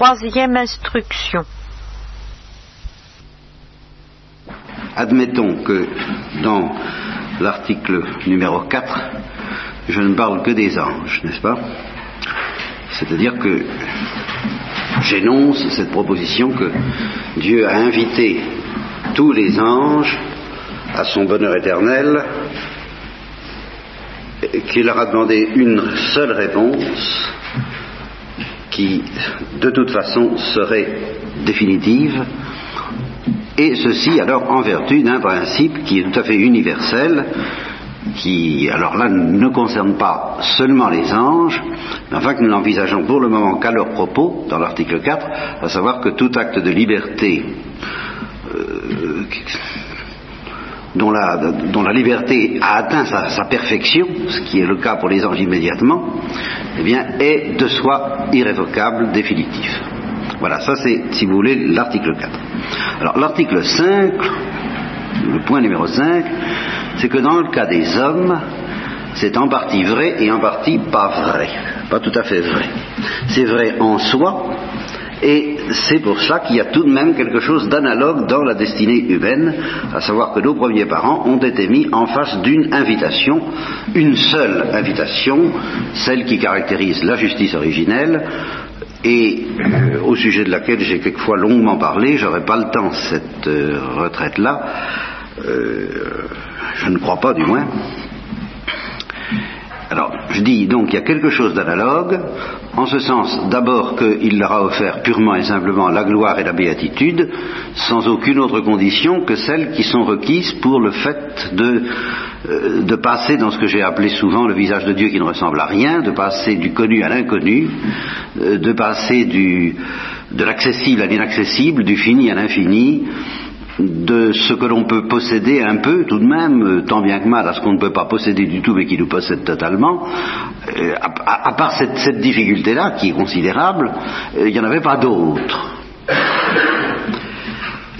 Troisième instruction. Admettons que dans l'article numéro 4, je ne parle que des anges, n'est-ce pas? C'est-à-dire que j'énonce cette proposition que Dieu a invité tous les anges à son bonheur éternel, qu'il leur a demandé une seule réponse qui, de toute façon, serait définitive, et ceci alors en vertu d'un principe qui est tout à fait universel, qui, alors là, ne concerne pas seulement les anges, mais enfin que nous n'envisageons pour le moment qu'à leur propos, dans l'article 4, à savoir que tout acte de liberté euh, dont, la, liberté a atteint sa, sa, perfection, ce qui est le cas pour les anges immédiatement, eh bien, est de soi irrévocable, définitif. Voilà, ça c'est, si vous voulez, l'article 4. Alors l'article 5, le point numéro 5, c'est que dans le cas des hommes, c'est en partie vrai et en partie pas vrai. Pas tout à fait vrai. C'est vrai en soi, et c'est pour ça qu'il y a tout de même quelque chose d'analogue dans la destinée humaine, à savoir que nos premiers parents ont été mis en face d'une invitation, une seule invitation, celle qui caractérise la justice originelle, et euh, au sujet de laquelle j'ai quelquefois longuement parlé, j'aurais pas le temps cette euh, retraite-là, euh, je ne crois pas du moins. Je dis donc qu'il y a quelque chose d'analogue, en ce sens d'abord qu'il leur a offert purement et simplement la gloire et la béatitude, sans aucune autre condition que celles qui sont requises pour le fait de, euh, passer dans ce que j'ai appelé souvent le visage de Dieu qui ne ressemble à rien, de passer du connu à l'inconnu, euh, de passer de l'accessible à l'inaccessible, du fini à l'infini, de ce que l'on peut posséder un peu tout de même, tant bien que mal à ce qu'on ne peut pas posséder du tout mais qui nous possède totalement, euh, à, part cette, difficulté-là qui est considérable, euh, il n'y en avait pas d'autre.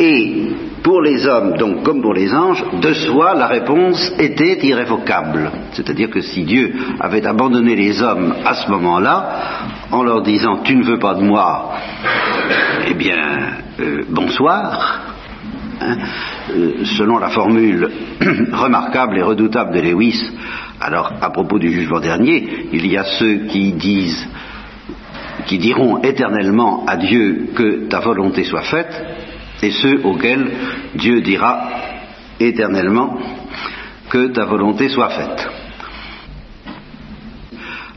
Et pour les hommes, donc comme pour les anges, de soi, la réponse était irrévocable. C'est-à-dire que si Dieu avait abandonné les hommes à ce moment-là, en leur disant tu ne veux pas de moi, eh bien, euh, bonsoir, Hein, euh, selon la formule remarquable et redoutable de Lewis, alors à propos du jugement dernier, il y a ceux qui disent, qui diront éternellement à Dieu que ta volonté soit faite, et ceux auxquels Dieu dira éternellement que ta volonté soit faite.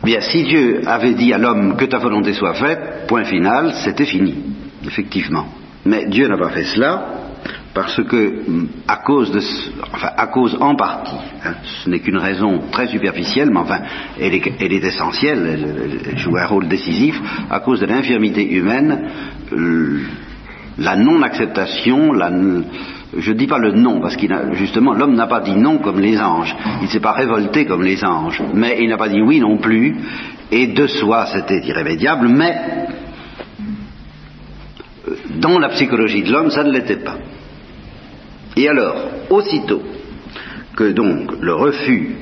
Bien, si Dieu avait dit à l'homme que ta volonté soit faite, point final, c'était fini, effectivement. Mais Dieu n'a pas fait cela, parce que, à cause, de, enfin, à cause en partie, hein, ce n'est qu'une raison très superficielle, mais enfin, elle est, elle est essentielle, elle, joue un rôle décisif, à cause de l'infirmité humaine, euh, la non-acceptation, la, je ne dis pas le non, parce qu'il a, justement, l'homme n'a pas dit non comme les anges, il ne s'est pas révolté comme les anges, mais il n'a pas dit oui non plus, et de soi c'était irrémédiable, mais dans la psychologie de l'homme, ça ne l'était pas. Et alors, aussitôt que donc le refus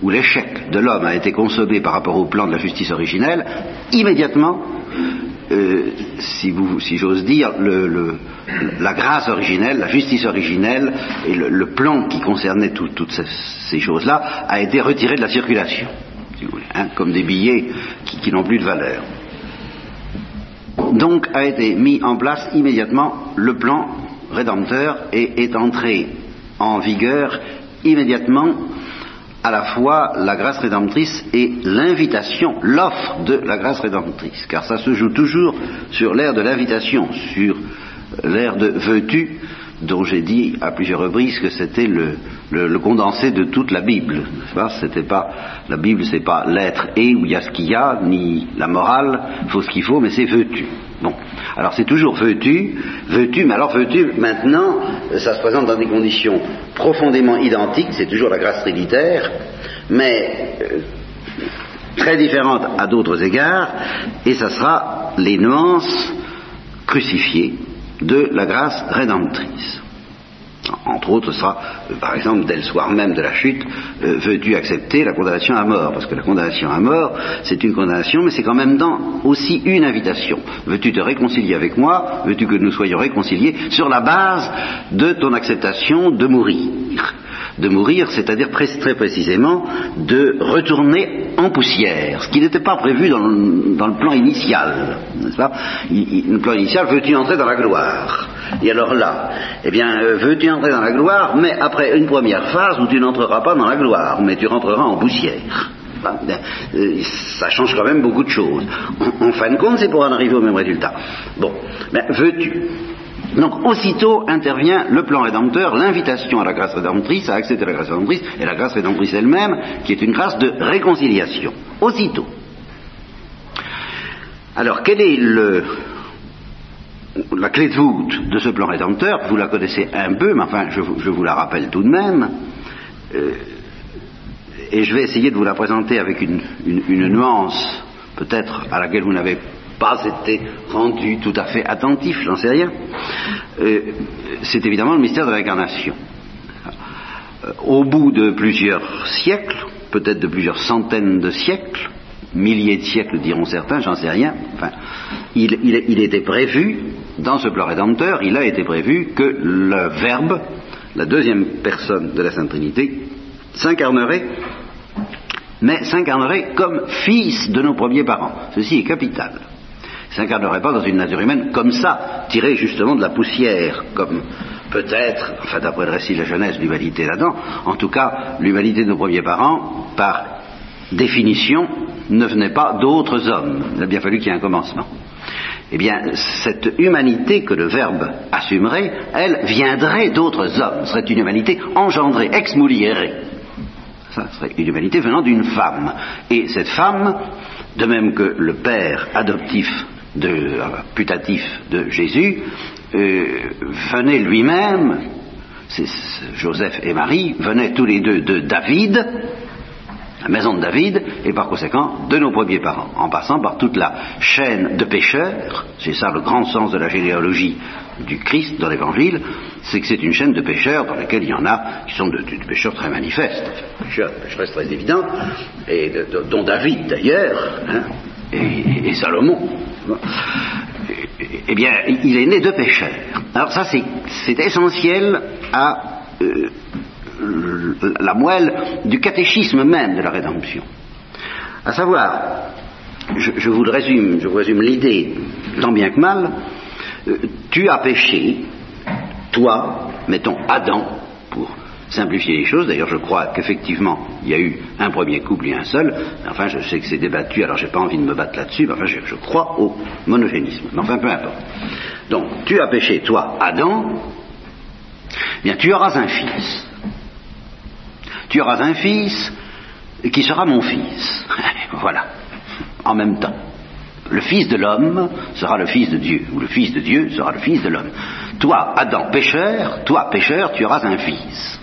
ou l'échec de l'homme a été consommé par rapport au plan de la justice originelle, immédiatement, euh, si, j'ose dire, la grâce originelle, la justice originelle et le, plan qui concernait tout, toutes ces, ces choses-là a été retiré de la circulation, si vous voulez, hein, comme des billets qui, qui n'ont plus de valeur. Donc a été mis en place immédiatement le plan rédempteur et est entré en vigueur immédiatement à la fois la grâce rédemptrice et l'invitation, l'offre de la grâce rédemptrice, car ça se joue toujours sur l'ère de l'invitation, sur l'ère de veux-tu, dont j'ai dit à plusieurs reprises que c'était le, condensé de toute la Bible. C'était pas la Bible, c'est pas l'être et où il y a ce qu'il y a, ni la morale, faut ce qu'il faut, mais c'est veux-tu. Bon, alors c'est toujours veux-tu, veux-tu, mais alors veux-tu, maintenant, ça se présente dans des conditions profondément identiques, c'est toujours la grâce trinitaire, mais euh, très différente à d'autres égards, et ça sera les nuances crucifiées de la grâce rédemptrice. Entre autres, ce sera, euh, par exemple, dès le soir même de la chute, euh, veux-tu accepter la condamnation à mort. Parce que la condamnation à mort, c'est une condamnation, mais c'est quand même temps aussi une invitation. Veux-tu te réconcilier avec moi? Veux-tu que nous soyons réconciliés sur la base de ton acceptation de mourir? De mourir, c'est-à-dire très précisément de retourner en poussière, ce qui n'était pas prévu dans le, plan initial, n'est-ce pas? Le plan initial, veux-tu entrer dans la gloire? Et alors là, eh bien, euh, veux-tu entrer dans la gloire, mais après une première phase où tu n'entreras pas dans la gloire, mais tu rentreras en poussière. Euh, ça change quand même beaucoup de choses. En, fin de compte, c'est pour en arriver au même résultat. Bon, mais veux-tu? Donc aussitôt intervient le plan rédempteur, l'invitation à la grâce rédemptrice, à accepter la grâce rédemptrice, et la grâce rédemptrice elle-même, qui est une grâce de réconciliation. Aussitôt. Alors, quelle est la clé de voûte de ce plan rédempteur? Vous la connaissez un peu, mais enfin, je, vous la rappelle tout de même. Euh, et je vais essayer de vous la présenter avec une, nuance, peut-être à laquelle vous n'avez pas été rendu tout à fait attentif, j'en sais rien, euh, c'est évidemment le mystère de l'incarnation. Euh, au bout de plusieurs siècles, peut-être de plusieurs centaines de siècles, milliers de siècles diront certains, j'en sais rien, enfin, il, il, était prévu, dans ce plan rédempteur, il a été prévu que le Verbe, la deuxième personne de la Sainte Trinité, s'incarnerait mais s'incarnerait comme fils de nos premiers parents. Ceci est capital s'incarnerait pas dans une nature humaine comme ça, tirée justement de la poussière, comme peut-être, enfin d'après le récit de la jeunesse, l'humanité là-dedans, en tout cas l'humanité de nos premiers parents, par définition, ne venait pas d'autres hommes. Il a bien fallu qu'il y ait un commencement. Eh bien, cette humanité que le Verbe assumerait, elle viendrait d'autres hommes, serait une humanité engendrée, ex Ça serait une humanité venant d'une femme. Et cette femme, de même que le père adoptif de, putatif de Jésus, euh, venait lui-même, Joseph et Marie, venaient tous les deux de David, la maison de David, et par conséquent de nos premiers parents, en passant par toute la chaîne de pécheurs, c'est ça le grand sens de la généalogie du Christ dans l'Évangile, c'est que c'est une chaîne de pécheurs dans laquelle il y en a qui sont de, pécheurs très manifestes, pécheurs, pécheurs très évidents, et dont David d'ailleurs, hein, et, Salomon. Eh bien, il est né de pécheurs. Alors ça, c'est essentiel à euh, la moelle du catéchisme même de la rédemption. À savoir, je, vous résume, je vous résume l'idée, tant bien que mal, euh, tu as péché, toi, mettons Adam, pour simplifier les choses. D'ailleurs, je crois qu'effectivement, il y a eu un premier couple et un seul. Enfin, je sais que c'est débattu, alors j'ai pas envie de me battre là-dessus, mais enfin, je, crois au monogénisme. Mais enfin, peu importe. Donc, tu as péché, toi, Adam, bien, tu auras un fils. Tu auras un fils qui sera mon fils. voilà. En même temps. Le fils de l'homme sera le fils de Dieu, ou le fils de Dieu sera le fils de l'homme. Toi, Adam, pécheur, toi, pécheur, tu auras un fils.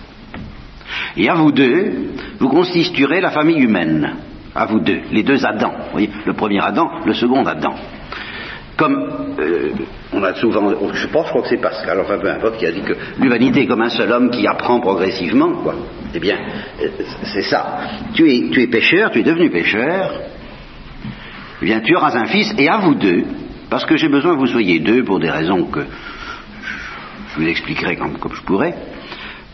Et à vous deux, vous constituerez la famille humaine. À vous deux, les deux Adam. Vous voyez, le premier Adam, le second Adam. Comme euh, on a souvent, je pense, je crois que c'est Pascal, enfin peu importe, qui a dit que l'humanité est comme un seul homme qui apprend progressivement. Eh bien, euh, c'est ça. Tu es, pécheur, tu es devenu pécheur. Eh bien, tu auras un fils, et à vous deux, parce que j'ai besoin que vous soyez deux pour des raisons que je vous expliquerai comme, comme je pourrai.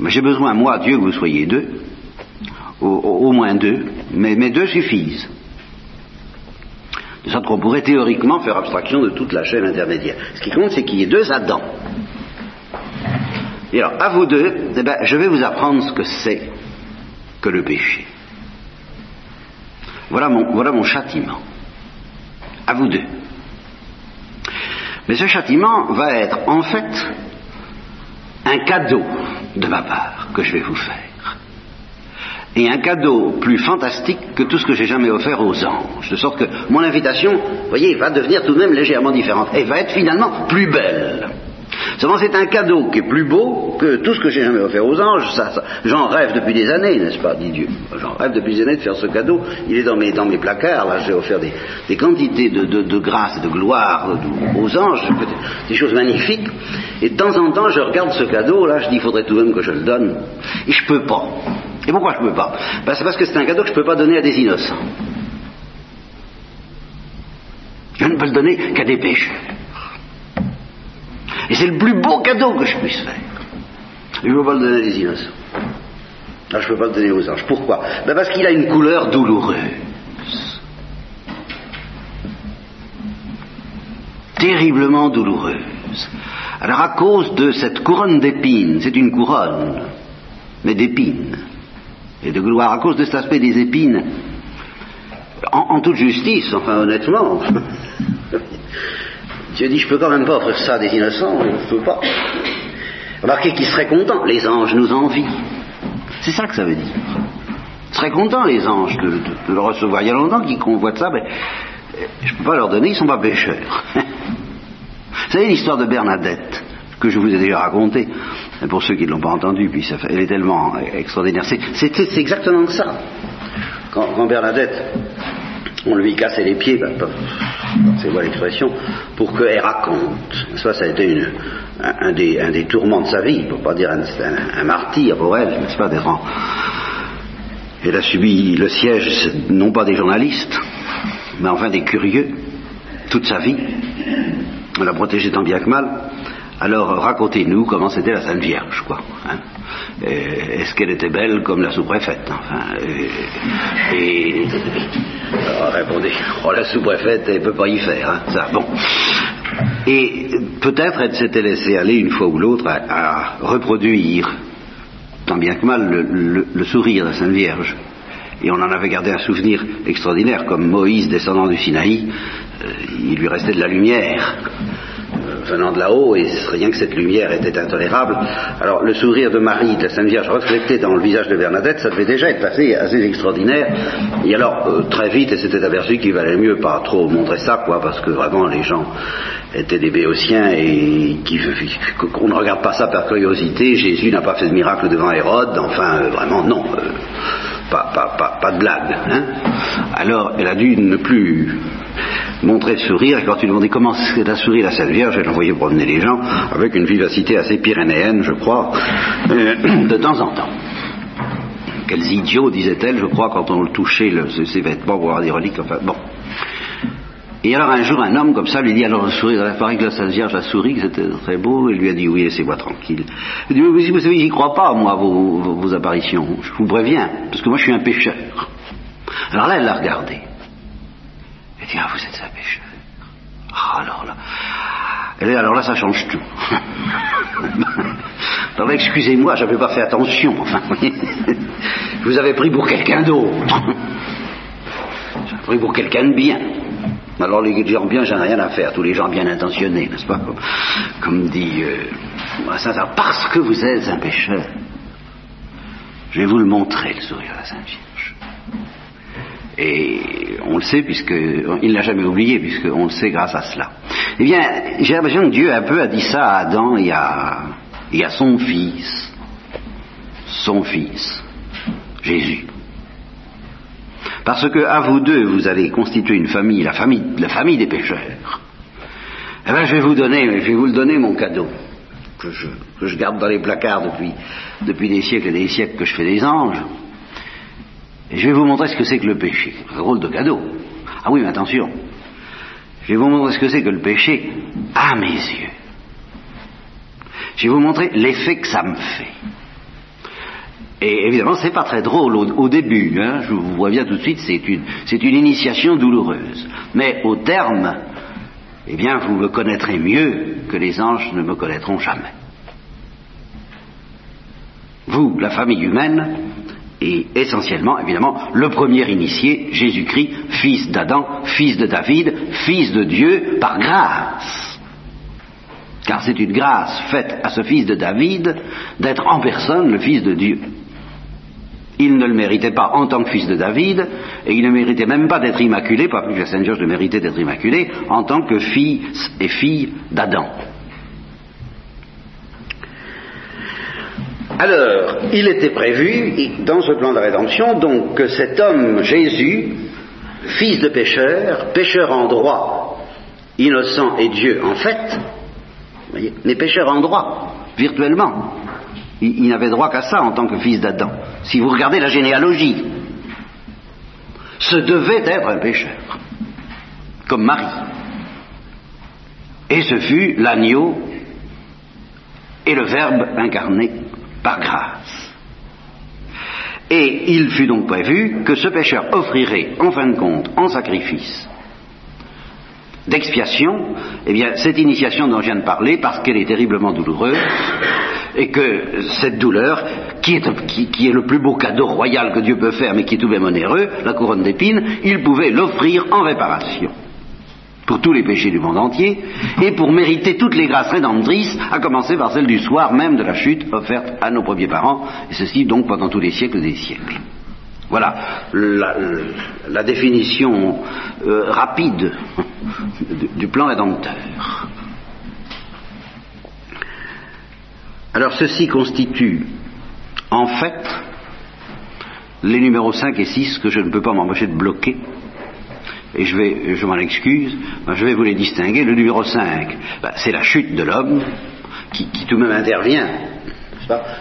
J'ai besoin, moi, Dieu, que vous soyez deux, au, moins deux, mais, mais deux suffisent. De sorte qu'on pourrait théoriquement faire abstraction de toute la chaîne intermédiaire. Ce qui compte, c'est qu'il y ait deux Adam. Et alors, à vous deux, eh ben, je vais vous apprendre ce que c'est que le péché. Voilà mon, voilà mon châtiment. À vous deux. Mais ce châtiment va être en fait un cadeau de ma part que je vais vous faire. Et un cadeau plus fantastique que tout ce que j'ai jamais offert aux anges. De sorte que mon invitation, voyez, va devenir tout de même légèrement différente. Et va être finalement plus belle. C'est un cadeau qui est plus beau que tout ce que j'ai jamais offert aux anges. Ça, J'en rêve depuis des années, n'est-ce pas, dit Dieu. J'en rêve depuis des années de faire ce cadeau. Il est dans mes, dans mes placards, là j'ai offert des, des quantités de, de, grâce et de gloire aux anges, des- choses magnifiques. Et de temps en temps je regarde ce cadeau, là je dis il faudrait tout de même que je le donne. Et je peux pas. Et pourquoi je peux pas? Ben, C'est parce que c'est un cadeau que je peux pas donner à des innocents. Je ne peux le donner qu'à des pécheurs. Et c'est le plus beau cadeau que je puisse faire. Je ne peux pas le donner à des innocents. Je ne peux pas le donner aux anges. Pourquoi? Ben Parce qu'il a une couleur douloureuse. Terriblement douloureuse. Alors à cause de cette couronne d'épines, c'est une couronne, mais d'épines et de gloire, à cause de cet aspect des épines, en toute justice, enfin honnêtement, Dieu dit, je peux quand même pas offrir ça à des innocents, je ne peux pas. Remarquez qu'ils seraient contents, les anges nous envient. C'est ça que ça veut dire. Ils seraient contents, les anges, de, le recevoir. Il y a longtemps qu'ils convoitent ça, mais euh, je ne peux pas leur donner, ils ne sont pas pécheurs. Vous savez l'histoire de Bernadette, que je vous ai déjà racontée, pour ceux qui ne l'ont pas entendue, puis elle est tellement extraordinaire. C'est- exactement ça. Quand Bernadette, on lui cassait les pieds, ben, c'est moi l'expression, pour qu'elle raconte. Ça, ça a été un, des, tourments de sa vie, pour pas dire un, un- martyr pour elle, n'est-ce pas, en- Elle a subi le siège, non pas des journalistes, mais enfin des curieux, toute sa vie. On l'a protégée tant bien que mal. Alors racontez-nous comment c'était la Sainte Vierge, quoi. hein. Euh, Est-ce qu'elle était belle comme la sous-préfète enfin, euh, Et alors, répondez, oh, la sous-préfète, elle peut pas y faire, hein, ça. Bon. Et peut-être elle s'était laissée aller une fois ou l'autre à, reproduire, tant bien que mal, le, sourire de la Sainte Vierge. Et on en avait gardé un souvenir extraordinaire, comme Moïse descendant du Sinaï, euh, il lui restait de la lumière venant de là-haut, et rien que cette lumière était intolérable. Alors le sourire de Marie, de la Sainte Vierge, reflété dans le visage de Bernadette, ça devait déjà être assez, assez extraordinaire. Et alors, euh, très vite, elle s'était aperçue qu'il valait mieux pas trop montrer ça, quoi, parce que vraiment les gens étaient des béotiens et qu'on ne regarde pas ça par curiosité. Jésus n'a pas fait de miracle devant Hérode, enfin, euh, vraiment, non. euh, pas, de blague. Hein Alors, elle a dû ne plus montrer de sourire, et quand tu demandais comment c'est à sourire la Sainte Vierge, elle envoyait promener les gens avec une vivacité assez pyrénéenne, je crois, euh, de temps en temps. Quels idiots, disait-elle, je crois, quand on touchait, ses vêtements avoir des reliques, enfin, bon. Et alors un jour, un homme comme ça lui dit alors le sourire, il paraît que la Sainte Vierge a souri, que c'était très beau, et lui a dit oui, laissez-moi tranquille. Il dit oui, vous savez, j'y crois pas, moi, vos, apparitions, je vous préviens, parce que moi je suis un pécheur. Alors là, elle l'a regardé. Elle dit ah, vous êtes un pécheur. Ah, alors là. Elle dit, alors là, ça change tout. alors excusez-moi, j'avais pas fait attention, enfin, vous je vous avais pris pour quelqu'un d'autre. J'avais pris pour quelqu'un de bien. Alors les gens bien, j'en ai rien à faire, tous les gens bien intentionnés, n'est-ce pas comme, dit euh, parce que vous êtes un pécheur, je vais vous le montrer, le sourire de la Sainte Vierge. Et on le sait, puisque il ne l'a jamais oublié, puisqu'on le sait grâce à cela. Eh bien, j'ai l'impression que Dieu un peu a dit ça à Adam et à, et à son fils, son fils, Jésus. Parce que à vous deux, vous allez constituer une famille, la famille, la famille des pécheurs. Eh bien, je vais vous donner, je vais vous le donner mon cadeau que je, garde dans les placards depuis, depuis des siècles et des siècles que je fais des anges. Et je vais vous montrer ce que c'est que le péché. Un rôle de cadeau. Ah oui, mais attention. Je vais vous montrer ce que c'est que le péché à mes yeux. Je vais vous montrer l'effet que ça me fait. Et évidemment, c'est pas très drôle au, début. Hein, je vous vois bien tout de suite, c'est une, c'est une initiation douloureuse. Mais au terme, eh bien, vous me connaîtrez mieux que les anges ne me connaîtront jamais. Vous, la famille humaine, et essentiellement, évidemment, le premier initié, Jésus-Christ, fils d'Adam, fils de David, fils de Dieu, par grâce. Car c'est une grâce faite à ce fils de David d'être en personne le fils de Dieu. Il ne le méritait pas en tant que fils de David, et il ne méritait même pas d'être immaculé, pas plus que la Sainte Vierge ne méritait d'être immaculée, en tant que fils et fille d'Adam. Alors, il était prévu, dans ce plan de rédemption, donc que cet homme, Jésus, fils de pécheur, pécheur en droit, innocent et Dieu en fait, mais pécheur en droit, virtuellement. Il, n'avait droit qu'à ça en tant que fils d'Adam. Si vous regardez la généalogie, ce devait être un pécheur, comme Marie. Et ce fut l'agneau et le Verbe incarné par grâce. Et il fut donc prévu que ce pécheur offrirait, en fin de compte, en sacrifice d'expiation, eh bien, cette initiation dont je viens de parler, parce qu'elle est terriblement douloureuse, et que cette douleur, qui est, le plus beau cadeau royal que Dieu peut faire, mais qui est tout de même onéreux, la couronne d'épines, il pouvait l'offrir en réparation pour tous les péchés du monde entier, et pour mériter toutes les grâces rédemptrices, à commencer par celle du soir même de la chute offerte à nos premiers parents, et ceci donc pendant tous les siècles des siècles. Voilà la, définition euh, rapide du plan rédempteur. Alors ceci constitue en fait les numéros 5 et 6 que je ne peux pas m'empêcher de bloquer et je vais, je m'en excuse, je vais vous les distinguer. Le numéro 5, ben, c'est la chute de l'homme, qui, tout de même intervient.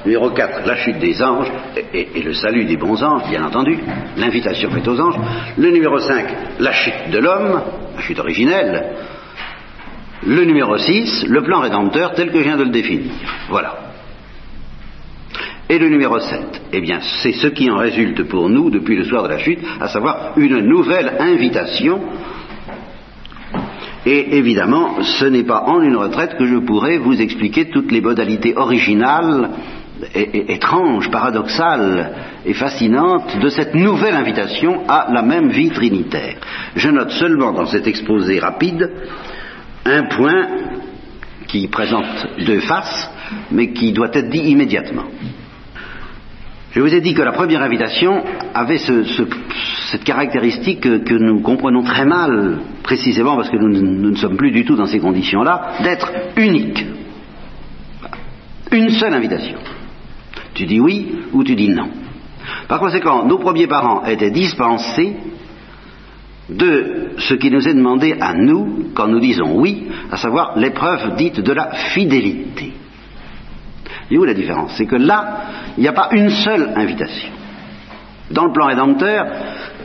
Numéro 4, la chute des anges et, et, et, le salut des bons anges, bien entendu, l'invitation faite aux anges. Le numéro 5, la chute de l'homme, la chute originelle. Le numéro 6, le plan rédempteur tel que je viens de le définir. Voilà. Et le numéro 7, eh bien, c'est ce qui en résulte pour nous depuis le soir de la chute, à savoir une nouvelle invitation. Et évidemment, ce n'est pas en une retraite que je pourrais vous expliquer toutes les modalités originales, étranges, paradoxales et fascinantes de cette nouvelle invitation à la même vie trinitaire. Je note seulement dans cet exposé rapide un point qui présente deux faces, mais qui doit être dit immédiatement. Je vous ai dit que la première invitation avait ce, ce, cette caractéristique que, nous comprenons très mal, précisément parce que nous, nous ne sommes plus du tout dans ces conditions-là, d'être unique. Une seule invitation. Tu dis oui ou tu dis non. Par conséquent, nos premiers parents étaient dispensés de ce qui nous est demandé à nous quand nous disons oui, à savoir l'épreuve dite de la fidélité. Et où la différence? C'est que là, il n'y a pas une seule invitation. Dans le plan rédempteur,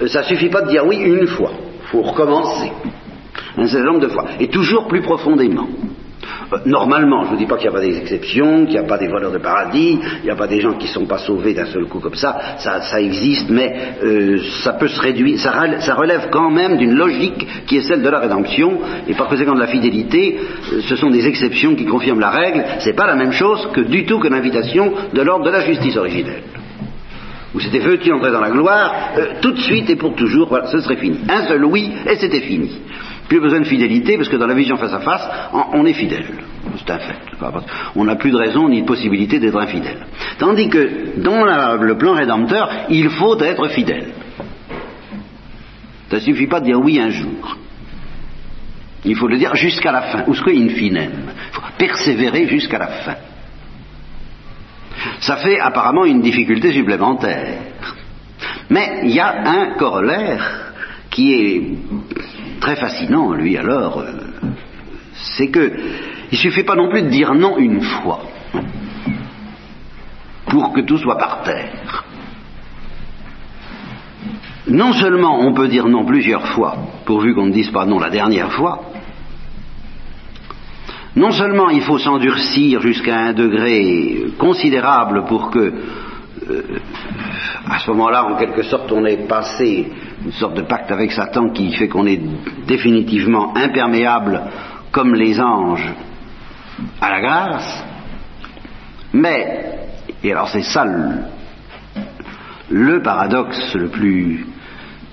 ça ne suffit pas de dire oui une fois. Il faut recommencer. Un certain nombre de fois. Et toujours plus profondément. Euh, normalement, je ne dis pas qu'il n'y a pas des exceptions, qu'il n'y a pas des voleurs de paradis, il n'y a pas des gens qui ne sont pas sauvés d'un seul coup comme ça, ça, existe, mais euh, ça peut se réduire, ça, relève, quand même d'une logique qui est celle de la rédemption, et par conséquent de la fidélité, euh, ce sont des exceptions qui confirment la règle, c'est pas la même chose que du tout que l'invitation de l'ordre de la justice originelle. Où c'était veux-tu entrer dans la gloire, tout de suite et pour toujours, voilà, ce serait fini. Un seul oui, et c'était fini. Plus besoin de fidélité, parce que dans la vision face à face, on est fidèle. C'est un fait. On n'a plus de raison ni de possibilité d'être infidèle. Tandis que dans le plan rédempteur, il faut être fidèle. Ça ne suffit pas de dire oui un jour. Il faut le dire jusqu'à la fin, ou ce que in finem. Il faut persévérer jusqu'à la fin. Ça fait apparemment une difficulté supplémentaire. Mais il y a un corollaire qui est très fascinant, lui, alors, euh, c'est que il suffit pas non plus de dire non une fois pour que tout soit par terre. Non seulement on peut dire non plusieurs fois, pourvu qu'on ne dise pas non la dernière fois, non seulement il faut s'endurcir jusqu'à un degré considérable pour que, euh, à ce moment-là, en quelque sorte, on ait passé une sorte de pacte avec Satan qui fait qu'on est définitivement imperméable comme les anges à la grâce, mais, et alors c'est ça le, le, paradoxe le plus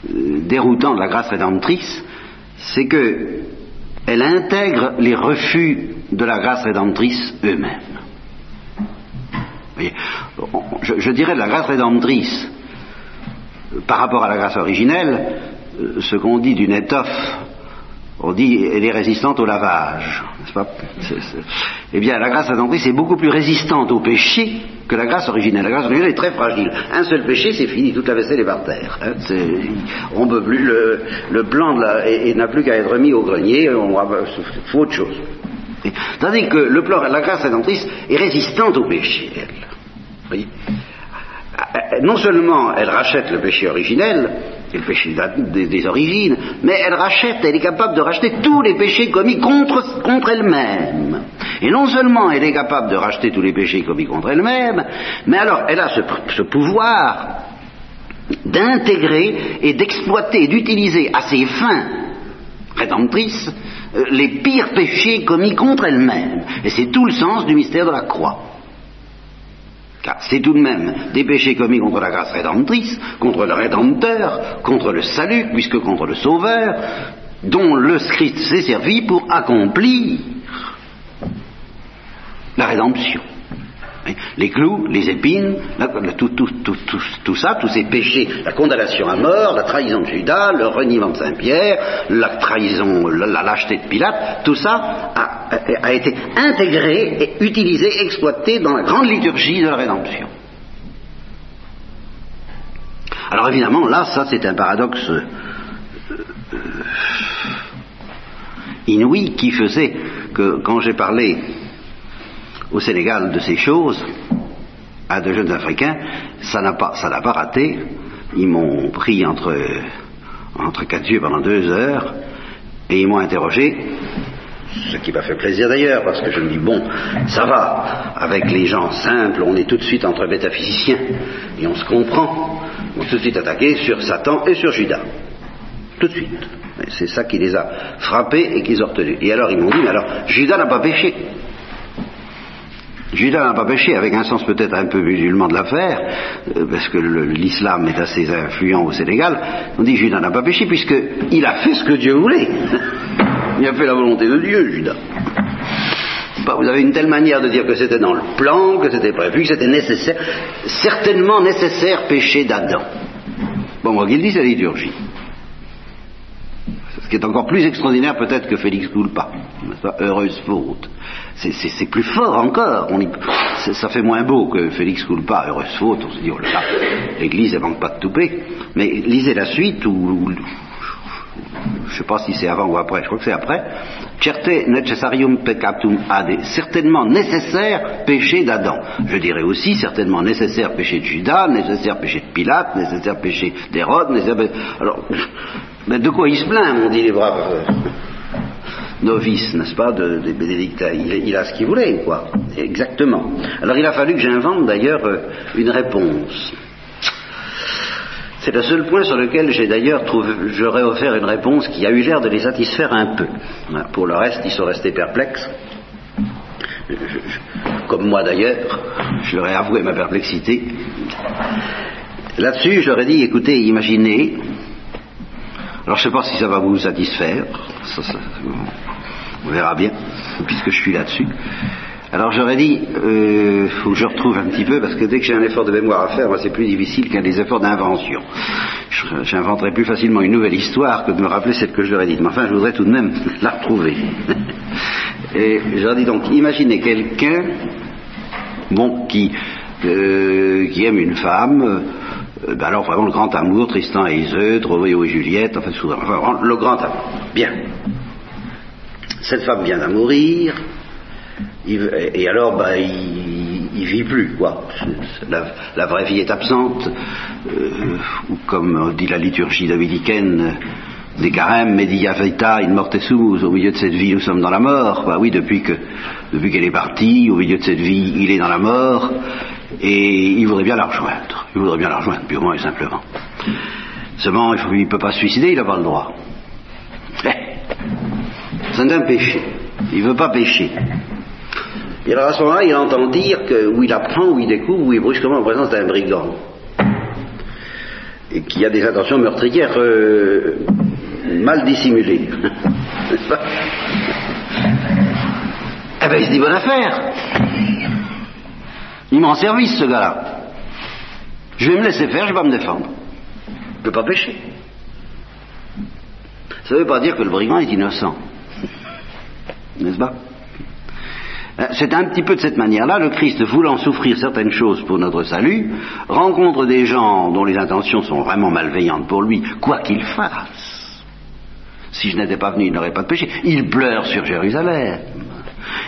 euh, déroutant de la grâce rédemptrice, c'est que elle intègre les refus de la grâce rédemptrice eux-mêmes. Je, dirais de la grâce rédemptrice par rapport à la grâce originelle, ce qu'on dit d'une étoffe on dit elle est résistante au lavage. Eh bien, la grâce rédemptrice est beaucoup plus résistante au péché que la grâce originelle. La grâce originelle est très fragile. Un seul péché, c'est fini, toute la vaisselle est par terre. Hein. on peut plus le, le plan n'a plus qu'à être mis au grenier. On faut autre chose. Tandis que le plan, la grâce rédemptrice est résistante au péché. Elle. Non seulement elle rachète le péché originel, c'est le péché des, origines, mais elle rachète, elle est capable de racheter tous les péchés commis contre, elle-même. Et non seulement elle est capable de racheter tous les péchés commis contre elle-même, mais alors elle a ce, pouvoir d'intégrer et d'exploiter, d'utiliser à ses fins rédemptrices euh, les pires péchés commis contre elle-même. Et c'est tout le sens du mystère de la croix. Car c'est tout de même des péchés commis contre la grâce rédemptrice, contre le Rédempteur, contre le salut, puisque contre le Sauveur, dont le Christ s'est servi pour accomplir la rédemption. Les clous, les épines, tout, ça, tous ces péchés, la condamnation à mort, la trahison de Judas, le reniement de Saint-Pierre, la trahison, la, lâcheté de Pilate, tout ça a, été intégré et utilisé, exploité dans la grande liturgie de la rédemption. Alors évidemment, là, ça c'est un paradoxe euh, euh, inouï qui faisait que quand j'ai parlé au Sénégal de ces choses à de jeunes Africains, ça n'a pas, ça pas raté. Ils m'ont pris entre, entre quatre yeux pendant deux heures et ils m'ont interrogé, ce qui m'a fait plaisir d'ailleurs, parce que je me dis, bon, ça va, avec les gens simples, on est tout de suite entre métaphysiciens, et on se comprend, on tout de suite attaquer sur Satan et sur Judas. Tout de suite. C'est ça qui les a frappés et qu'ils ont retenus. Et alors ils m'ont dit, mais alors, Judas n'a pas péché. Judas n'a pas péché, avec un sens peut-être un peu musulman de l'affaire, euh, parce que l'islam est assez influent au Sénégal. On dit Judas n'a pas péché puisqu'il a fait ce que Dieu voulait. il a fait la volonté de Dieu, Judas. Vous avez une telle manière de dire que c'était dans le plan, que c'était prévu, que c'était nécessaire, certainement nécessaire péché d'Adam. Bon, moi, qu'il dit, c'est la liturgie qui est encore plus extraordinaire peut-être que Félix Coulpa. Heureuse faute. C'est plus fort encore. ça fait moins beau que Félix Coulpa, heureuse faute. On se dit, oh là là, l'Église, elle manque pas de toupet. Mais lisez la suite, ou, je ne sais pas si c'est avant ou après, je crois que c'est après. Certe necessarium peccatum ade, certainement nécessaire péché d'Adam. Je dirais aussi certainement nécessaire péché de Judas, nécessaire péché de Pilate, nécessaire péché d'Hérode, nécessaire... Alors, mais de quoi il se plaint, m'ont dit les braves euh, novices, n'est-ce pas, des bénédictins il, a ce qu'il voulait, quoi? Exactement. Alors il a fallu que j'invente d'ailleurs euh, une réponse. C'est le seul point sur lequel j'ai d'ailleurs j'aurais offert une réponse qui a eu l'air de les satisfaire un peu. Pour le reste, ils sont restés perplexes. comme moi d'ailleurs, je leur ai avoué ma perplexité. Là-dessus, j'aurais dit, écoutez, imaginez alors je ne sais pas si ça va vous satisfaire, on verra bien, puisque je suis là-dessus. Alors j'aurais dit, euh, faut que je retrouve un petit peu, parce que dès que j'ai un effort de mémoire à faire, moi c'est plus difficile qu'un des efforts d'invention. J'inventerai plus facilement une nouvelle histoire que de me rappeler celle que j'aurais dite. Mais enfin, je voudrais tout de même la retrouver. Et j'aurais dit donc, imaginez quelqu'un, bon, qui, euh, qui aime une femme, ben alors vraiment le grand amour, Tristan et Iseut, Roméo et Juliette, enfin, enfin le grand amour. Bien. Cette femme vient à mourir, et alors ben, il, il vit plus, quoi. La, vraie vie est absente, euh, comme dit la liturgie davidicaine, des carèmes, media vita in morte au milieu de cette vie nous sommes dans la mort. Bah oui, depuis qu'elle est partie, au milieu de cette vie, il est dans la mort, et il voudrait bien la rejoindre. Il voudrait bien la rejoindre, purement et simplement. Seulement, il ne peut pas se suicider, il n'a pas le droit. C'est un péché. Il ne veut pas pécher. Et alors à ce moment-là, il entend dire que, où il apprend, où il découvre, où il est brusquement en présence d'un brigand. Et qui a des intentions meurtrières euh, mal dissimulées. N'est-ce pas Eh bien, il se dit bonne affaire. Il me rend service, ce gars-là. Je vais me laisser faire, je vais pas me défendre. Je ne peux pas pécher. ça ne veut pas dire que le brigand est innocent. N'est-ce pas? Euh, c'est un petit peu de cette manière-là, le Christ, voulant souffrir certaines choses pour notre salut, rencontre des gens dont les intentions sont vraiment malveillantes pour lui, quoi qu'il fasse. Si je n'étais pas venu, il n'aurait pas de péché. Il pleure sur Jérusalem.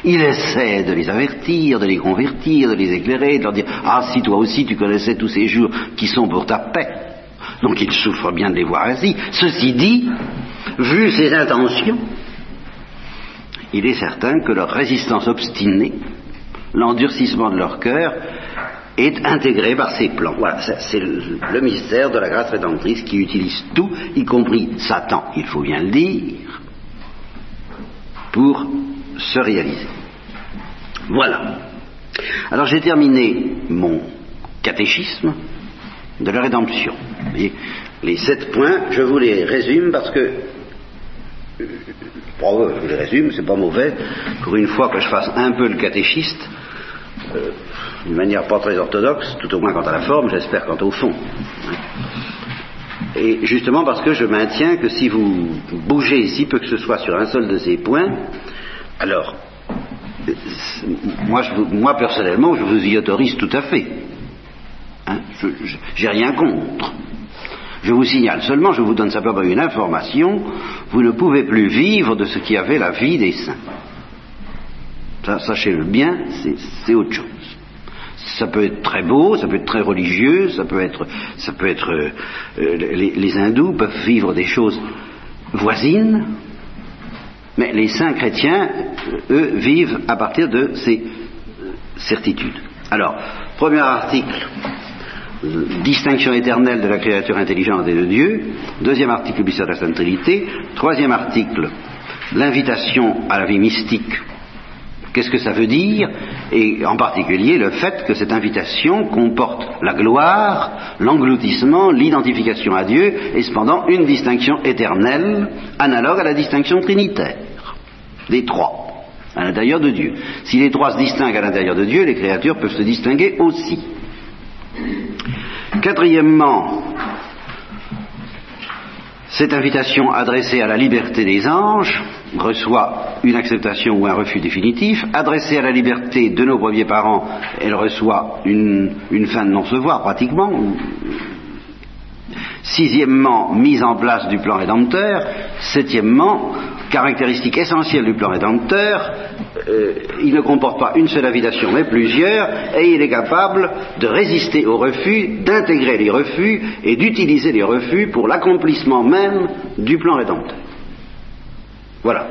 Il essaie de les avertir, de les convertir, de les éclairer, de leur dire Ah, si toi aussi tu connaissais tous ces jours qui sont pour ta paix. Donc il souffre bien de les voir ainsi. Ceci dit, vu ses intentions, il est certain que leur résistance obstinée, l'endurcissement de leur cœur, est intégré par ses plans. Voilà, c'est le, mystère de la grâce rédemptrice qui utilise tout, y compris Satan, il faut bien le dire, pour se réaliser. Voilà. Alors j'ai terminé mon catéchisme de la rédemption. les sept points, je vous les résume parce que Bon, je les résume, c'est pas mauvais. Pour une fois que je fasse un peu le catéchiste, euh, d'une manière pas très orthodoxe, tout au moins quant à la forme, j'espère quant au fond. Et justement parce que je maintiens que si vous bougez si peu que ce soit sur un seul de ces points, alors, moi, moi personnellement, je vous y autorise tout à fait. Hein, J'ai rien contre. Je vous signale seulement, je vous donne simplement une information, vous ne pouvez plus vivre de ce qui avait la vie des saints. Sachez-le bien, c'est autre chose. Ça peut être très beau, ça peut être très religieux, ça peut être, ça peut être euh, les, les, hindous peuvent vivre des choses voisines, mais les saints chrétiens, eux, vivent à partir de ces euh, certitudes. Alors, premier article, distinction éternelle de la créature intelligente et de Dieu. Deuxième article, le de la Sainte Trinité. Troisième article, l'invitation à la vie mystique. Qu'est-ce que ça veut dire Et en particulier le fait que cette invitation comporte la gloire, l'engloutissement, l'identification à Dieu et cependant une distinction éternelle analogue à la distinction trinitaire des trois à l'intérieur de Dieu. Si les trois se distinguent à l'intérieur de Dieu, les créatures peuvent se distinguer aussi. Quatrièmement, cette invitation adressée à la liberté des anges reçoit une acceptation ou un refus définitif. Adressée à la liberté de nos premiers parents, elle reçoit une, fin de non-se-voir pratiquement. Sixièmement, mise en place du plan rédempteur. Septièmement, caractéristique essentielle du plan rédempteur, euh, il ne comporte pas une seule invitation, mais plusieurs, et il est capable de résister aux refus, d'intégrer les refus et d'utiliser les refus pour l'accomplissement même du plan rédempteur. Voilà.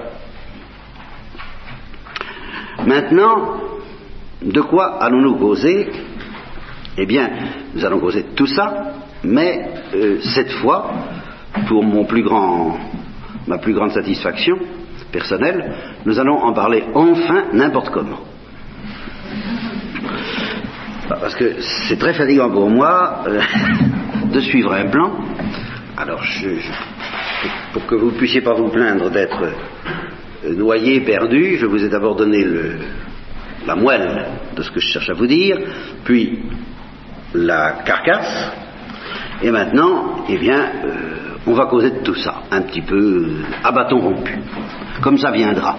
Maintenant, de quoi allons-nous causer? Eh bien, nous allons causer de tout ça, mais euh, cette fois, pour mon plus grand ma plus grande satisfaction personnelle, nous allons en parler enfin n'importe comment. Parce que c'est très fatigant pour moi euh, de suivre un plan. Alors, je, pour que vous ne puissiez pas vous plaindre d'être euh, noyé, perdu, je vous ai d'abord donné le, la moelle de ce que je cherche à vous dire, puis la carcasse, et maintenant, eh bien, euh, on va causer de tout ça, un petit peu euh, à bâton rompu, comme ça viendra.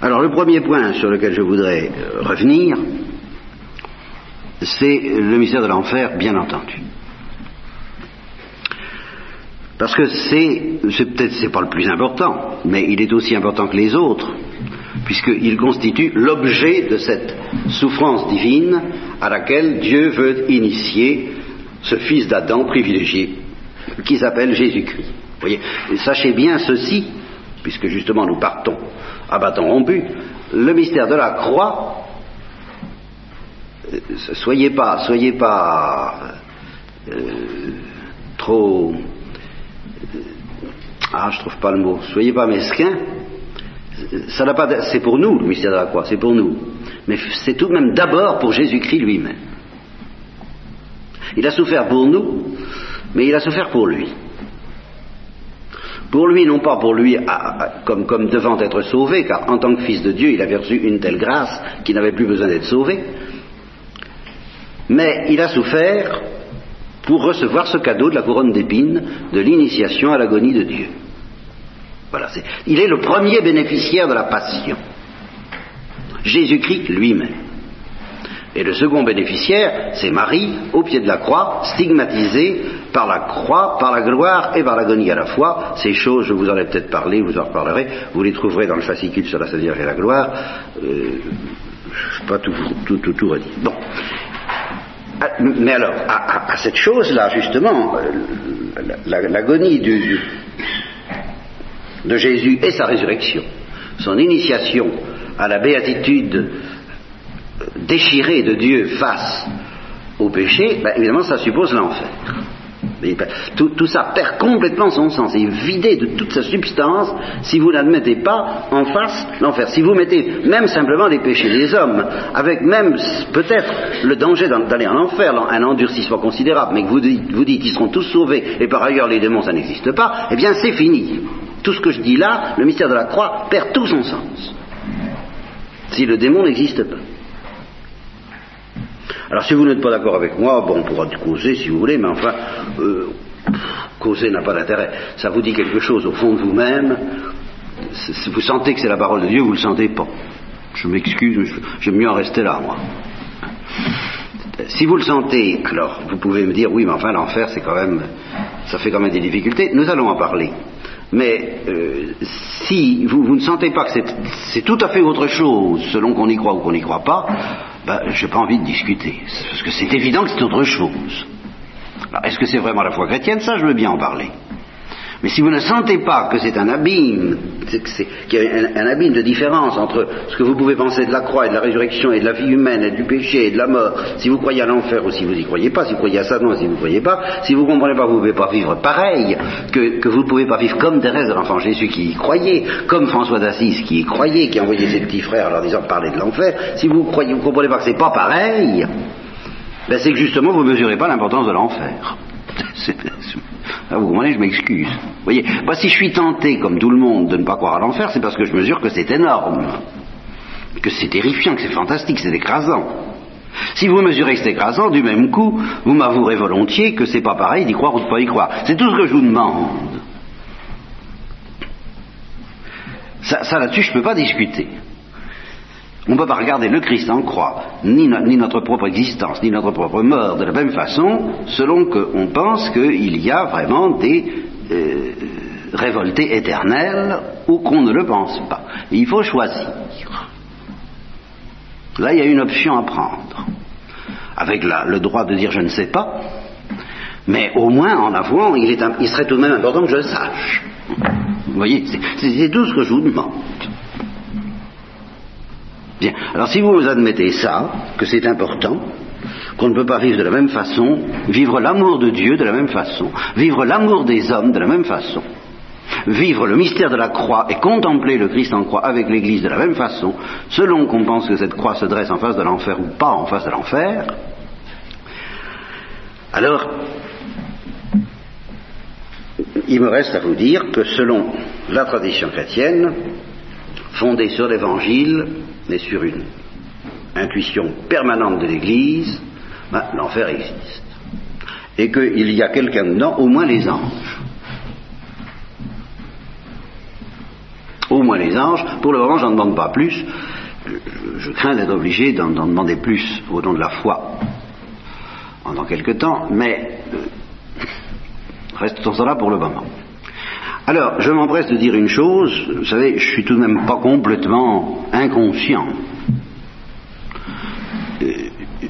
Alors le premier point sur lequel je voudrais euh, revenir, c'est le mystère de l'enfer, bien entendu. Parce que c'est, c'est peut-être c'est pas le plus important, mais il est aussi important que les autres, puisqu'il constitue l'objet de cette souffrance divine à laquelle Dieu veut initier ce fils d'Adam privilégié qui s'appelle Jésus-Christ. Voyez, sachez bien ceci, puisque justement nous partons à bâton rompu, le mystère de la croix, euh, soyez pas, soyez pas euh, trop, euh, ah, je trouve pas le mot, soyez pas mesquin. Ça n'a pas, c'est pour nous le mystère de la croix, c'est pour nous, mais c'est tout de même d'abord pour Jésus-Christ lui-même. Il a souffert pour nous, mais il a souffert pour lui. Pour lui, non pas pour lui comme, devant être sauvé, car en tant que fils de Dieu, il avait reçu une telle grâce qu'il n'avait plus besoin d'être sauvé, mais il a souffert pour recevoir ce cadeau de la couronne d'épines de l'initiation à l'agonie de Dieu. Il est le premier bénéficiaire de la passion. Jésus-Christ lui-même. Et le second bénéficiaire, c'est Marie, au pied de la croix, stigmatisée par la croix, par la gloire et par l'agonie à la fois. Ces choses, je vous en ai peut-être parlé, vous en reparlerez, vous les trouverez dans le fascicule sur la Sainte et la gloire. Euh, je ne vais pas tout, tout, tout. Bon. Ah, mais alors, à, cette chose-là, justement, euh, l'agonie de Jésus et sa résurrection, son initiation à la béatitude déchirée de Dieu face au péché, ben, évidemment, ça suppose l'enfer. Tout, ça perd complètement son sens, est vidé de toute sa substance si vous n'admettez pas en face l'enfer. Si vous mettez même simplement les péchés des hommes, avec même peut-être le danger d'aller en enfer, un endurcissement considérable, mais que vous dites, vous dites ils seront tous sauvés et par ailleurs les démons ça n'existe pas, eh bien c'est fini. Tout ce que je dis là, le mystère de la croix perd tout son sens. Si le démon n'existe pas. Alors si vous n'êtes pas d'accord avec moi, bon, on pourra causer si vous voulez, mais enfin, euh, causer n'a pas d'intérêt. Ça vous dit quelque chose au fond de vous-même. Vous sentez que c'est la parole de Dieu, vous ne le sentez pas. Je m'excuse, j'aime mieux en rester là, moi. Si vous le sentez, alors vous pouvez me dire, oui, mais enfin l'enfer, c'est quand même, ça fait quand même des difficultés. Nous allons en parler. Mais euh, si vous, vous, ne sentez pas que c'est tout à fait autre chose, selon qu'on y croit ou qu'on n'y croit pas, ben, j'ai pas envie de discuter. Parce que c'est évident que c'est autre chose. Est-ce que c'est vraiment la foi chrétienne Ça, je veux bien en parler. Mais si vous ne sentez pas que c'est un abîme, qu'il y a un, abîme de différence entre ce que vous pouvez penser de la croix et de la résurrection et de la vie humaine et du péché et de la mort, si vous croyez à l'enfer ou si vous n'y croyez pas, si vous croyez à Satan ou si vous ne croyez pas, si vous ne comprenez pas que vous ne pouvez pas vivre pareil, que, vous ne pouvez pas vivre comme Thérèse de l'enfant Jésus qui y croyait, comme François d'Assise qui y croyait, qui envoyait ses petits frères leur disant parler de l'enfer, si vous ne comprenez pas que c'est pas pareil, ben c'est que justement vous ne mesurez pas l'importance de l'enfer. Ah, vous comprenez, je m'excuse. Vous voyez, si je suis tenté, comme tout le monde, de ne pas croire à l'enfer, c'est parce que je mesure que c'est énorme, que c'est terrifiant, que c'est fantastique, c'est écrasant. Si vous mesurez que c'est écrasant, du même coup, vous m'avouerez volontiers que c'est pas pareil d'y croire ou de pas y croire. C'est tout ce que je vous demande. Ça, ça là-dessus, je ne peux pas discuter. On ne peut pas regarder le Christ en croix, ni, notre propre existence, ni notre propre mort de la même façon, selon qu'on pense qu'il y a vraiment des euh, révoltés éternelles ou qu'on ne le pense pas. il faut choisir. Là, il y a une option à prendre, avec le droit de dire je ne sais pas, mais au moins en avouant, il, serait tout de même important que je sache. Vous voyez, c'est tout ce que je vous demande. Alors si vous admettez ça, que c'est important, qu'on ne peut pas vivre de la même façon, vivre l'amour de Dieu de la même façon, vivre l'amour des hommes de la même façon, vivre le mystère de la croix et contempler le Christ en croix avec l'Église de la même façon, selon qu'on pense que cette croix se dresse en face de l'enfer ou pas en face de l'enfer, alors il me reste à vous dire que selon la tradition chrétienne, fondée sur l'Évangile, mais sur une intuition permanente de l'Église, ben, l'enfer existe. Et qu'il y a quelqu'un dedans, au moins les anges. Au moins les anges. Pour le moment, j'en demande pas plus. Je, crains d'être obligé d'en demander plus au nom de la foi pendant quelque temps, mais euh, restons là pour le moment. Alors, je m'empresse de dire une chose, vous savez, je suis tout de même pas complètement inconscient. Euh,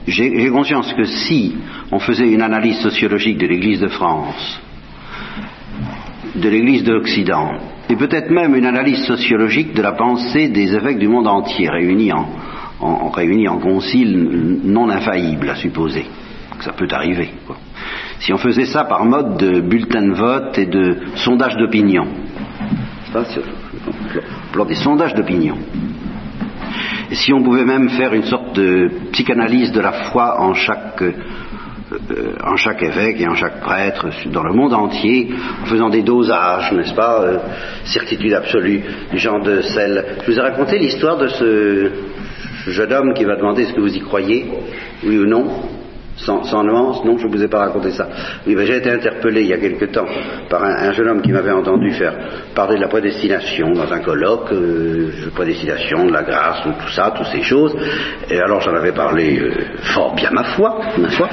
j'ai conscience que si on faisait une analyse sociologique de l'Église de France, de l'Église de l'Occident, et peut-être même une analyse sociologique de la pensée des évêques du monde entier réunis en, concile non infaillible, à supposer, ça peut arriver. Si on faisait ça par mode de bulletin de vote et de sondage d'opinion, plan des sondages d'opinion, si on pouvait même faire une sorte de psychanalyse de la foi en chaque, euh, en chaque évêque et en chaque prêtre dans le monde entier, en faisant des dosages, n'est-ce pas, euh, certitude absolue, du genre de celle. Je vous ai raconté l'histoire de ce jeune homme qui va demander est-ce que vous y croyez, oui ou non, sans, nuance, non, je ne vous ai pas raconté ça. Oui, j'ai été interpellé il y a quelque temps par un, un jeune homme qui m'avait entendu faire parler de la prédestination dans un colloque, euh, de prédestination, de la grâce, tout ça, toutes ces choses. Et alors j'en avais parlé euh, fort bien ma foi, ma foi,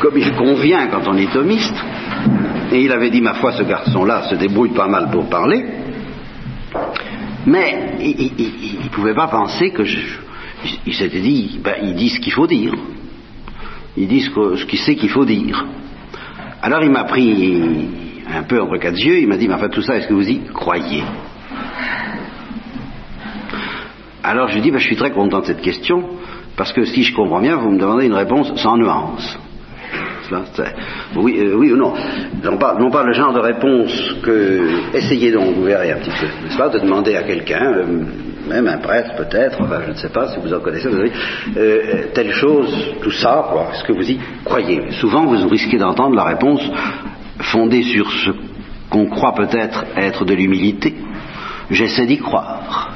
comme il convient quand on est thomiste. Et il avait dit, ma foi, ce garçon-là se débrouille pas mal pour parler, mais il ne pouvait pas penser que je, il s'était dit, ben, il dit ce qu'il faut dire. Il dit ce qu'il sait qu'il faut dire. Alors il m'a pris un peu entre quatre yeux, il m'a dit, mais enfin tout ça, est-ce que vous y croyez? Alors je lui dis, ben, je suis très content de cette question, parce que si je comprends bien, vous me demandez une réponse sans nuance. Oui, euh, oui ou non? Non pas, non pas le genre de réponse que... Essayez donc, vous verrez un petit peu, n'est-ce pas, de demander à quelqu'un... Euh, même un prêtre peut-être, enfin je ne sais pas si vous en connaissez, vous avez, euh, telle chose, tout ça, quoi, est-ce que vous y croyez? Souvent vous risquez d'entendre la réponse fondée sur ce qu'on croit peut-être être de l'humilité. J'essaie d'y croire.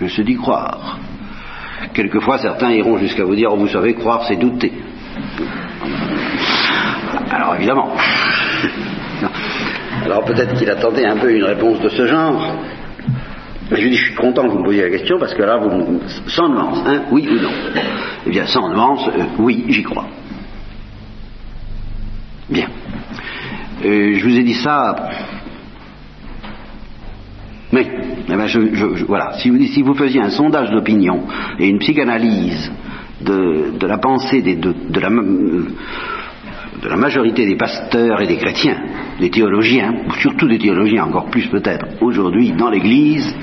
J'essaie d'y croire. Quelquefois certains iront jusqu'à vous dire, oh, vous savez, croire c'est douter. Alors évidemment. Alors peut-être qu'il attendait un peu une réponse de ce genre. Je dis, je suis content que vous me posiez la question parce que là, vous, sans nuance, hein, oui ou non Eh bien, sans nuance, euh, oui, j'y crois. Bien. Euh, je vous ai dit ça. Mais, eh je, je, voilà, si vous, si vous faisiez un sondage d'opinion et une psychanalyse de, de la pensée des, de, de la de la majorité des pasteurs et des chrétiens, des théologiens, surtout des théologiens encore plus peut-être, aujourd'hui dans l'Église,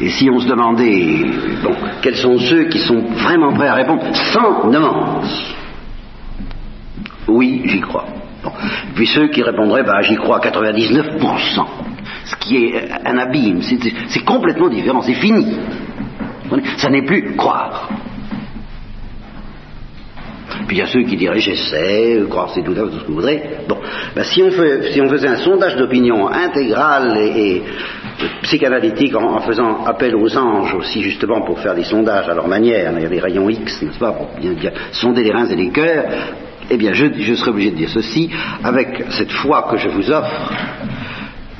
et si on se demandait, bon, quels sont ceux qui sont vraiment prêts à répondre sans nuance Oui, j'y crois. Puis ceux qui répondraient, bah, j'y crois à 99%, ce qui est un abîme, c'est complètement différent, c'est fini. Ça n'est plus croire. Il y a ceux qui diraient j'essaie, croire c'est tout à tout ce que vous voudrez. Bon, ben, si, on faisait un sondage d'opinion intégral et, psychanalytique en, faisant appel aux anges aussi justement pour faire des sondages à leur manière, il y a des rayons X, n'est-ce pas, pour bien, bien, sonder les reins et les cœurs, eh bien je, serais obligé de dire ceci, avec cette foi que je vous offre,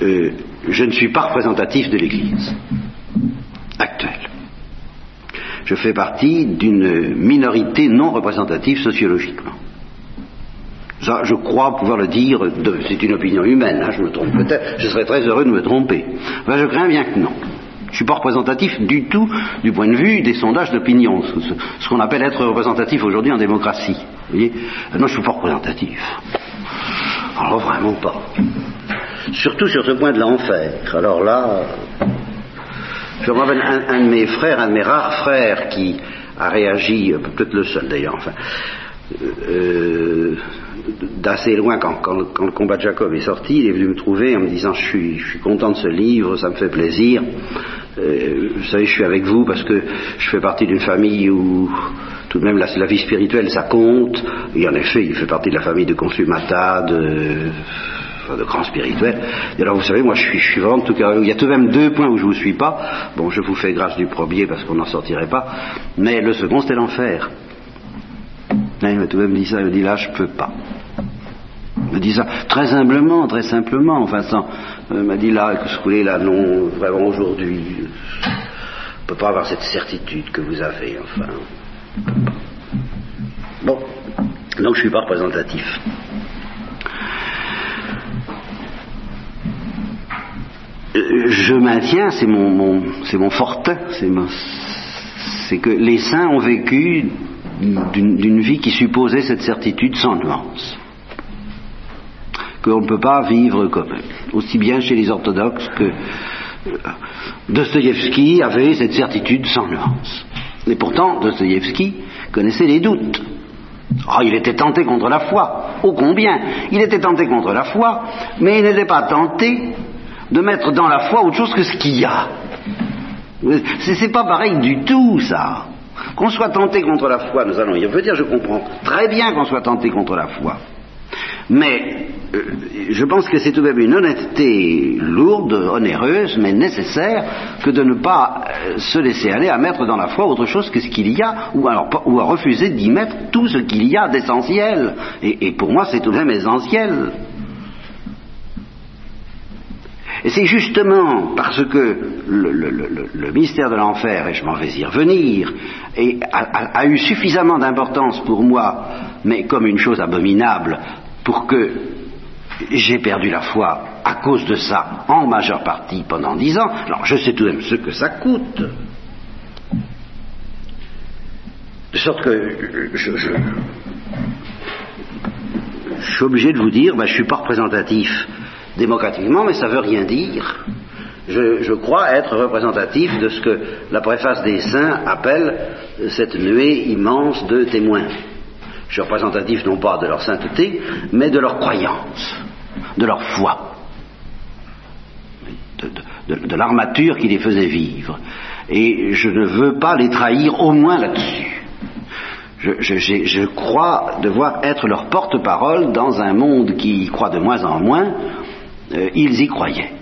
euh, je ne suis pas représentatif de l'Église je fais partie d'une minorité non représentative sociologiquement. Ça, je crois pouvoir le dire, c'est une opinion humaine, hein, je me trompe peut-être, je serais très heureux de me tromper. Je crains bien que non. Je ne suis pas représentatif du tout du point de vue des sondages d'opinion, ce, ce qu'on appelle être représentatif aujourd'hui en démocratie. Vous voyez Non, je ne suis pas représentatif. Alors vraiment pas. Surtout sur ce point de l'enfer. Alors là, je me rappelle un, de mes frères, un de mes rares frères qui a réagi, peut-être le seul d'ailleurs, enfin, euh, d'assez loin quand, le combat de Jacob est sorti, il est venu me trouver en me disant je suis, je suis content de ce livre, ça me fait plaisir. Euh, vous savez, je suis avec vous parce que je fais partie d'une famille où tout de même la, la, vie spirituelle ça compte. Et en effet, il fait partie de la famille de Consumata, de de grands spirituels. Et alors vous savez, moi je suis, je vraiment tout cas, il y a tout de même deux points où je vous suis pas. Bon, je vous fais grâce du premier parce qu'on n'en sortirait pas. Mais le second, c'était l'enfer. Il m'a tout de même dit ça, il me dit là, je peux pas. Il me dit ça très humblement, très simplement, enfin sans. Il m'a dit là, que ce que là, non, vraiment aujourd'hui, je ne peux pas avoir cette certitude que vous avez, enfin. Bon, donc je suis pas représentatif. Je maintiens, c'est mon, mon fortin, c'est que les saints ont vécu d'une vie qui supposait cette certitude sans nuance. Qu'on ne peut pas vivre comme eux. Aussi bien chez les orthodoxes que euh, Dostoïevski avait cette certitude sans nuance. Et pourtant, Dostoïevski connaissait les doutes. Oh, il était tenté contre la foi. Ô combien Il était tenté contre la foi, mais il n'était pas tenté de mettre dans la foi autre chose que ce qu'il y a. C'est pas pareil du tout, ça. Qu'on soit tenté contre la foi, nous allons y revenir, je comprends très bien qu'on soit tenté contre la foi. Mais je pense que c'est tout de même une honnêteté lourde, onéreuse, mais nécessaire, que de ne pas euh, se laisser aller à mettre dans la foi autre chose que ce qu'il y a, ou, à refuser d'y mettre tout ce qu'il y a d'essentiel. Et pour moi, c'est tout de même essentiel. Et c'est justement parce que le, mystère de l'enfer, et je m'en vais y revenir, a, eu suffisamment d'importance pour moi, mais comme une chose abominable, pour que j'ai perdu la foi à cause de ça en majeure partie pendant dix ans. Alors je sais tout de même ce que ça coûte. De sorte que je, suis obligé de vous dire, ben, je ne suis pas représentatif démocratiquement, mais ça ne veut rien dire. Je, crois être représentatif de ce que la préface des saints appelle cette nuée immense de témoins. Je suis représentatif non pas de leur sainteté, mais de leur croyance, de leur foi, de, l'armature qui les faisait vivre. Et je ne veux pas les trahir au moins là-dessus. Je, crois devoir être leur porte-parole dans un monde qui croit de moins en moins, euh, ils y croyaient.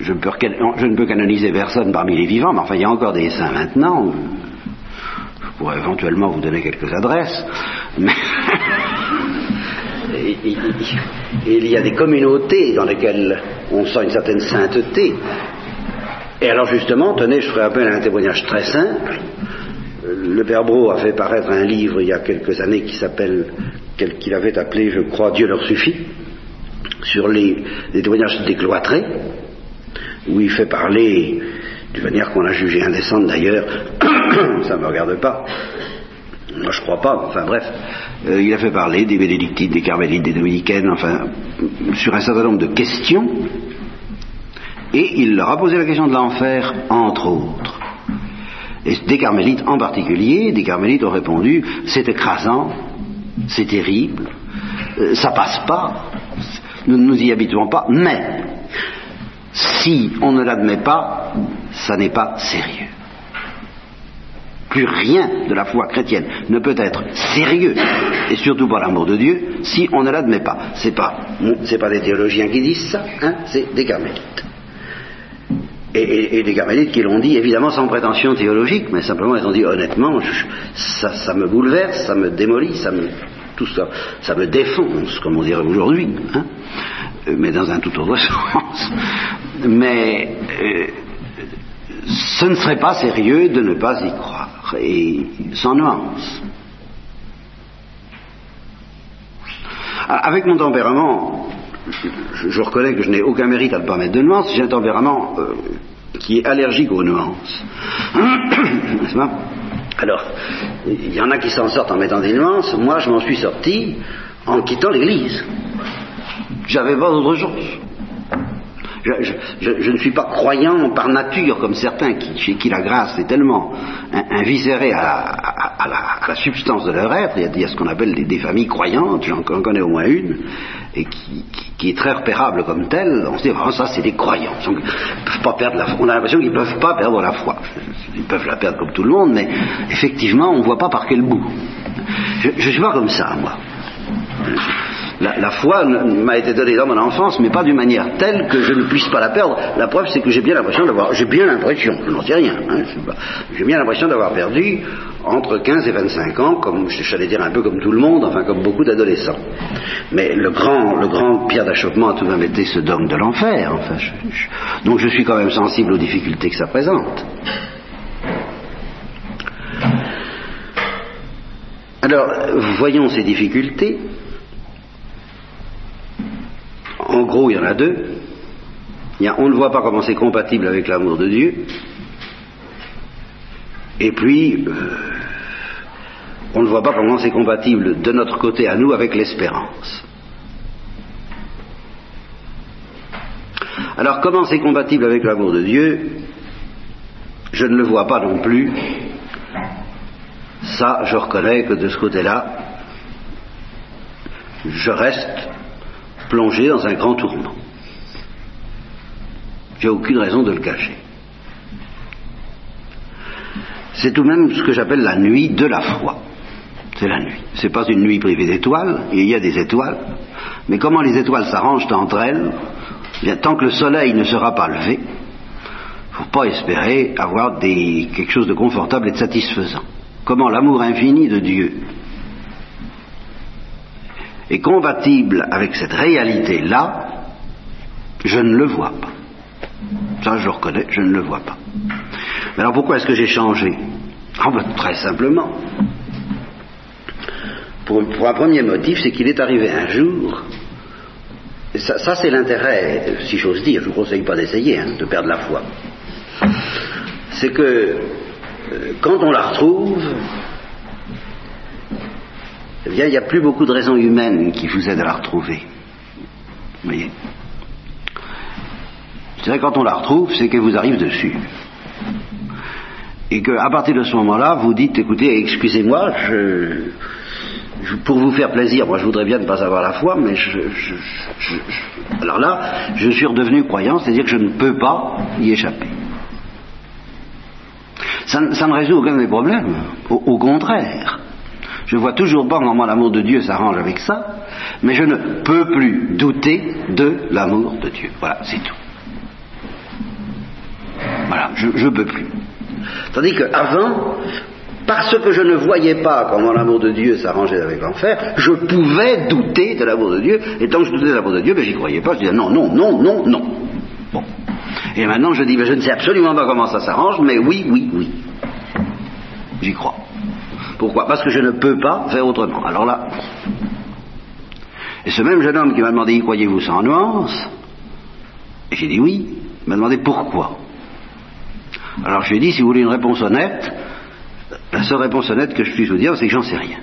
Je, ne peux canoniser personne parmi les vivants, mais enfin il y a encore des saints maintenant. Je pourrais éventuellement vous donner quelques adresses. Mais il y a des communautés dans lesquelles on sent une certaine sainteté. Et alors justement, tenez, je ferai appel à un témoignage très simple. Le Père Bro a fait paraître un livre il y a quelques années qui s'appelle, qu'il avait appelé, je crois, Dieu leur suffit sur les, témoignages des cloîtrés, où il fait parler, d'une manière qu'on a jugée indécente d'ailleurs, ça ne me regarde pas, moi je crois pas, enfin bref, euh, il a fait parler des bénédictines, des carmélites, des dominicaines, enfin, sur un certain nombre de questions, et il leur a posé la question de l'enfer, entre autres. Et des carmélites en particulier, des carmélites ont répondu, c'est écrasant, c'est terrible, euh, ça passe pas, nous ne nous y habituons pas, mais si on ne l'admet pas, ça n'est pas sérieux. Plus rien de la foi chrétienne ne peut être sérieux, et surtout par l'amour de Dieu, si on ne l'admet pas. C'est pas, c'est pas des théologiens qui disent ça, hein, c'est des carmélites. Et, des carmélites qui l'ont dit évidemment sans prétention théologique, mais simplement ils ont dit honnêtement, ça me bouleverse, ça me démolit, ça me tout ça, ça me défonce, comme on dirait aujourd'hui, hein, mais dans un tout autre sens. Mais euh, ce ne serait pas sérieux de ne pas y croire, et sans nuance. Ah, avec mon tempérament, je, reconnais que je n'ai aucun mérite à ne pas mettre de nuance, j'ai un tempérament euh, qui est allergique aux nuances. Alors, il y en a qui s'en sortent en mettant des nuances, moi je m'en suis sorti en quittant l'Église. J'avais pas d'autre chose. Je, ne suis pas croyant par nature comme certains chez qui la grâce est tellement invisérée à, la, substance de leur être. Il y a, ce qu'on appelle des, familles croyantes, j'en connais au moins une, et qui, est très repérable comme telle. On se dit, oh, ça c'est des croyants. peuvent pas perdre la, on a l'impression qu'ils ne peuvent pas perdre la foi. Ils peuvent la perdre comme tout le monde, mais effectivement, on ne voit pas par quel bout. Je ne suis pas comme ça, moi la, foi m'a été donnée dans mon enfance, mais pas d'une manière telle que je ne puisse pas la perdre. La preuve, c'est que j'ai bien l'impression d'avoir, j'ai bien l'impression, je n'en sais rien, hein, j'ai bien l'impression d'avoir perdu entre 15 et 25 ans, comme j'allais dire un peu comme tout le monde, enfin comme beaucoup d'adolescents. Mais le grand, le grand pierre d'achoppement a tout de même été ce dogme de l'enfer. Enfin, donc je suis quand même sensible aux difficultés que ça présente. Alors, voyons ces difficultés. En gros, il y en a deux. On ne voit pas comment c'est compatible avec l'amour de Dieu. Et puis, euh, on ne voit pas comment c'est compatible de notre côté à nous avec l'espérance. Alors comment c'est compatible avec l'amour de Dieu? Je ne le vois pas non plus. Ça, je reconnais que de ce côté-là, je reste plongé dans un grand tourment. J'ai aucune raison de le cacher. C'est tout de même ce que j'appelle la nuit de la foi. C'est la nuit. C'est pas une nuit privée d'étoiles, il y a des étoiles, mais comment les étoiles s'arrangent entre elles? Eh bien, Tant que le soleil ne sera pas levé, il ne faut pas espérer avoir quelque chose de confortable et de satisfaisant. Comment l'amour infini de Dieu est compatible avec cette réalité-là, je ne le vois pas. Ça, je reconnais, je ne le vois pas. Mais alors pourquoi est-ce que j'ai changé? Ah ben, Très simplement. Pour, un premier motif, c'est qu'il est arrivé un jour, ça, c'est l'intérêt, si j'ose dire, je ne vous conseille pas d'essayer, hein, de perdre la foi, c'est que euh, quand on la retrouve, il n'y a plus beaucoup de raisons humaines qui vous aident à la retrouver. Vous voyez C'est quand on la retrouve, c'est qu'elle vous arrive dessus. Et qu'à partir de ce moment-là, vous dites, écoutez, excusez-moi, pour vous faire plaisir, moi je voudrais bien ne pas avoir la foi, mais je, alors là, je suis redevenu croyant, c'est-à-dire que je ne peux pas y échapper. Ça, ne résout aucun des problèmes, au contraire. Je vois toujours pas comment l'amour de Dieu s'arrange avec ça, mais je ne peux plus douter de l'amour de Dieu. Voilà, c'est tout. Voilà, je ne peux plus. Tandis qu'avant, parce que je ne voyais pas comment l'amour de Dieu s'arrangeait avec l'enfer, je pouvais douter de l'amour de Dieu, et tant que je doutais de l'amour de Dieu, ben, j'y croyais pas, je disais non, non, non, non, non. Bon. Et maintenant je dis, ben, je ne sais absolument pas comment ça s'arrange, mais oui, oui, oui. J'y crois. Pourquoi Parce que je ne peux pas faire autrement. Alors là, et ce même jeune homme qui m'a demandé y croyez-vous sans nuance Et j'ai dit oui, il m'a demandé pourquoi. Alors je lui ai dit si vous voulez une réponse honnête, la seule réponse honnête que je puisse vous dire, c'est que j'en sais rien.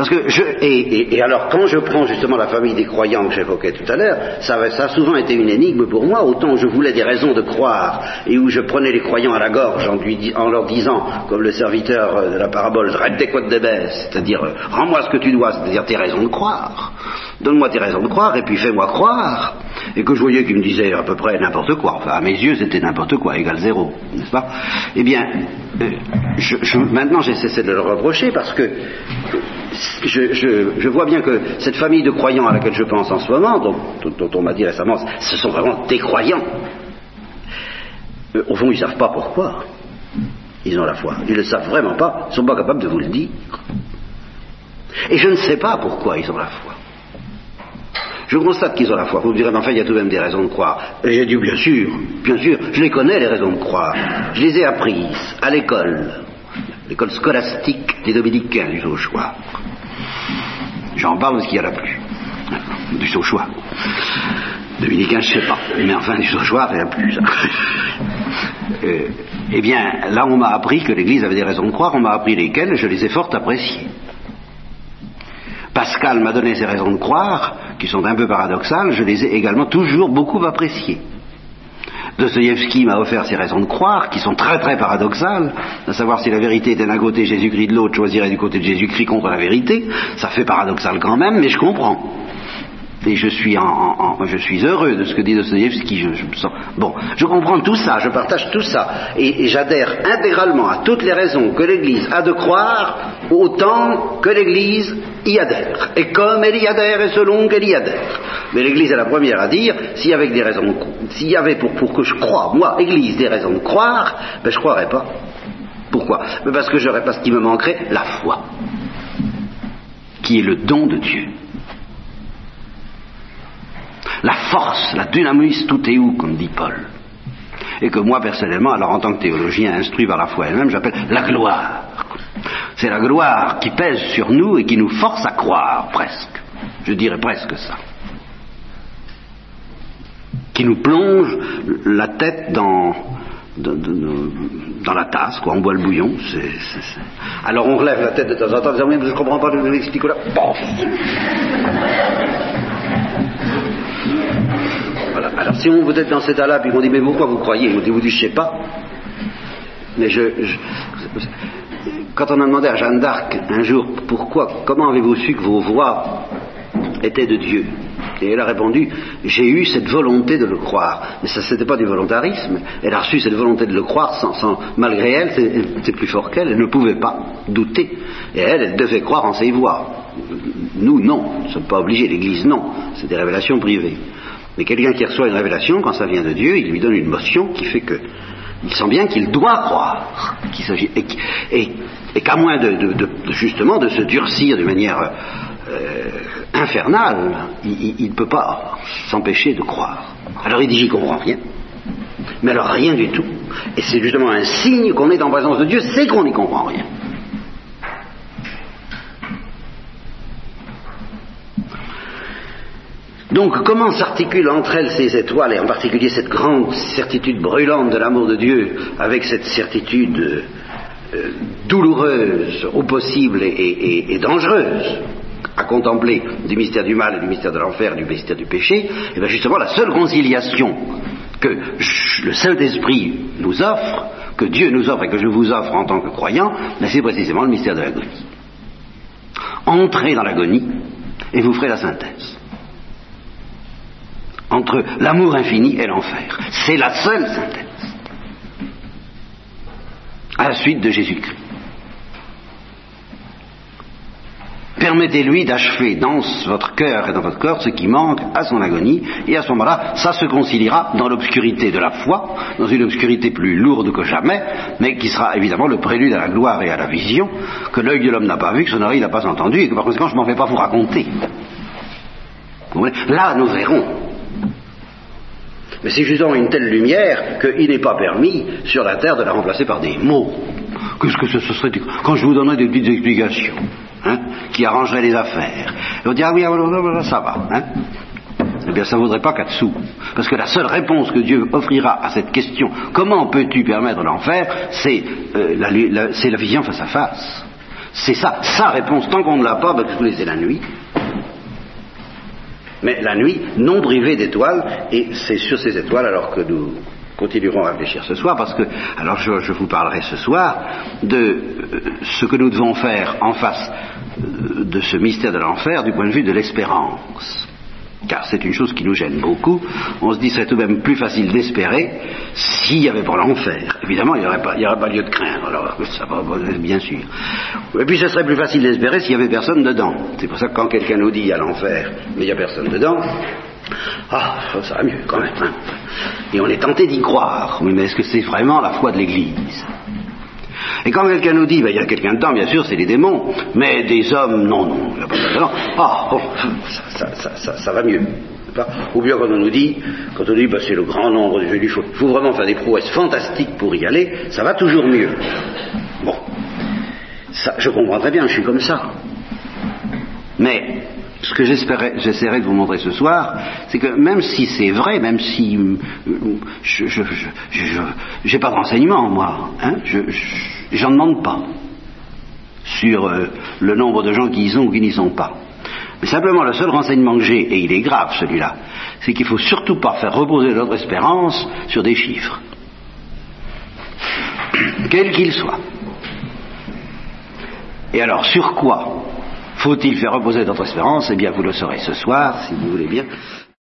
Parce que je, et, alors quand je prends justement la famille des croyants que j'évoquais tout à l'heure, ça, ça, a souvent été une énigme pour moi, autant je voulais des raisons de croire, et où je prenais les croyants à la gorge en, leur disant, comme le serviteur de la parabole, c'est-à-dire rends-moi ce que tu dois, c'est-à-dire tes raisons de croire. Donne-moi tes raisons de croire et puis fais-moi croire. Et que je voyais qu'il me disait à peu près n'importe quoi. Enfin, à mes yeux, c'était n'importe quoi, égal zéro, n'est-ce pas? Eh bien, euh, maintenant j'ai cessé de le reprocher parce que je, vois bien que cette famille de croyants à laquelle je pense en ce moment, dont, on m'a dit récemment, ce sont vraiment des croyants. Euh, au fond, ils ne savent pas pourquoi ils ont la foi. Ils ne le savent vraiment pas, ils ne sont pas capables de vous le dire. Et je ne sais pas pourquoi ils ont la foi. Je constate qu'ils ont la foi. Vous me direz, mais enfin, il y a tout de même des raisons de croire. Et j'ai dit, bien sûr, bien sûr, je les connais, les raisons de croire. Je les ai apprises à l'école l'école scolastique des dominicains du Sauchoir. J'en parle parce qu'il y en a plus. Du Sauchoir. Dominicain, je sais pas. Mais enfin, du Sauchoir, il n'y en a plus. Euh, eh bien, là, on m'a appris que l'Église avait des raisons de croire. On m'a appris lesquelles, je les ai fort appréciées. Pascal m'a donné ses raisons de croire, qui sont un peu paradoxales, je les ai également toujours beaucoup appréciées. Dostoïevski m'a offert ses raisons de croire, qui sont très très paradoxales, à savoir si la vérité était d'un côté, Jésus-Christ de l'autre, choisirait du côté de Jésus-Christ contre la vérité. Ça fait paradoxal quand même, mais je comprends. Et je suis, heureux de ce que dit Dostoevsky. Je. Bon, je comprends tout ça, je partage tout ça. Et, j'adhère intégralement à toutes les raisons que l'Église a de croire, autant que l'Église y adhère. Et comme elle y adhère et selon qu'elle y adhère. Mais l'Église est la première à dire, s'il y avait des raisons, s'il y avait pour, que je croie, moi, Église, des raisons de croire, ben je croirais pas. Pourquoi? Ben Parce que j'aurais pas ce qui me manquerait, la foi, qui est le don de Dieu la force, la dynamis tout est où, comme dit Paul. Et que moi, personnellement, alors en tant que théologien instruit par la foi elle-même, j'appelle la gloire. C'est la gloire qui pèse sur nous et qui nous force à croire, presque. Je dirais presque ça. Qui nous plonge la tête dans, dans, la tasse, quoi. On boit le bouillon. Alors on relève la tête de temps en temps en disant mais je ne comprends pas, je vous explique là. Alors si vous êtes dans cet état-là, puis vous dit mais pourquoi vous croyez? Vous dit vous dites je sais pas. Mais je, quand on a demandé à Jeanne d'Arc un jour pourquoi, comment avez-vous su que vos voix étaient de Dieu? Et elle a répondu, j'ai eu cette volonté de le croire. Mais ça, c'était pas du volontarisme. Elle a reçu cette volonté de le croire sans, malgré elle, c'est plus fort qu'elle, elle ne pouvait pas douter. Et elle, elle devait croire en ses voix. Nous, non. Nous ne sommes pas obligés. L'Église, non. C'est des révélations privées. Mais quelqu'un qui reçoit une révélation, quand ça vient de Dieu, il lui donne une motion qui fait que il sent bien qu'il doit croire, et, qu'à moins de, justement de se durcir de manière euh, infernale, il ne peut pas s'empêcher de croire. Alors il dit j'y comprends rien, mais alors rien du tout. Et c'est justement un signe qu'on est en présence de Dieu, c'est qu'on n'y comprend rien. Donc comment s'articulent entre elles ces étoiles, et en particulier cette grande certitude brûlante de l'amour de Dieu, avec cette certitude euh, douloureuse au possible et, dangereuse à contempler du mystère du mal du mystère de l'enfer, du mystère du péché, et eh bien justement la seule conciliation que le Saint-Esprit nous offre, que Dieu nous offre et que je vous offre en tant que croyant, ben, c'est précisément le mystère de l'agonie. Entrez dans l'agonie et vous ferez la synthèse entre l'amour infini et l'enfer. C'est la seule synthèse. À la suite de Jésus-Christ. Permettez-lui d'achever dans votre cœur et dans votre corps ce qui manque à son agonie, et à ce moment-là, ça se conciliera dans l'obscurité de la foi, dans une obscurité plus lourde que jamais, mais qui sera évidemment le prélude à la gloire et à la vision, que l'œil de l'homme n'a pas vu, que son oreille n'a pas entendu, et que par conséquent je ne m'en vais pas vous raconter. Là, nous verrons mais c'est justement une telle lumière qu'il n'est pas permis sur la terre de la remplacer par des mots. Qu'est-ce que ce, serait Quand je vous donnerais des petites explications hein, qui arrangeraient les affaires, et on dit ah oui, ah, ça va. Hein eh bien, ça ne vaudrait pas quatre sous. Parce que la seule réponse que Dieu offrira à cette question, comment peux-tu permettre l'enfer, c'est euh, la, la, vision face à face. C'est ça, sa réponse. Tant qu'on ne l'a pas, ben, vous laissez la nuit mais la nuit non privée d'étoiles, et c'est sur ces étoiles alors que nous continuerons à réfléchir ce soir, parce que, alors je, vous parlerai ce soir de euh, ce que nous devons faire en face euh, de ce mystère de l'enfer du point de vue de l'espérance car c'est une chose qui nous gêne beaucoup, on se dit serait tout de même plus facile d'espérer s'il n'y avait pas l'enfer. Évidemment, il n'y aurait, pas lieu de craindre, alors ça va bien sûr. Et puis ce serait plus facile d'espérer s'il n'y avait personne dedans. C'est pour ça que quand quelqu'un nous dit il y a l'enfer, mais il n'y a personne dedans, ah, ça va mieux quand même. Hein. Et on est tenté d'y croire. mais est-ce que c'est vraiment la foi de l'Église? Et quand quelqu'un nous dit, ben, il y a quelqu'un dedans, bien sûr, c'est les démons, mais des hommes, non, non, il n'y a pas dedans. Ah, oh, ça, va mieux. Ou bien quand on nous dit, quand on dit, ben, c'est le grand nombre de jeux il faut, faut vraiment faire des prouesses fantastiques pour y aller, ça va toujours mieux. Bon, ça, je comprends très bien, je suis comme ça. Mais ce que j'essaierai de vous montrer ce soir, c'est que même si c'est vrai, même si euh, je n'ai pas de renseignements, moi, hein, j'en demande pas sur euh, le nombre de gens qui y sont ou qui n'y sont pas. Mais simplement, le seul renseignement que j'ai, et il est grave celui-là, c'est qu'il ne faut surtout pas faire reposer notre espérance sur des chiffres, quels qu'ils soient. Et alors, sur quoi faut-il faire reposer notre espérance? Eh bien, vous le saurez ce soir, si vous voulez bien.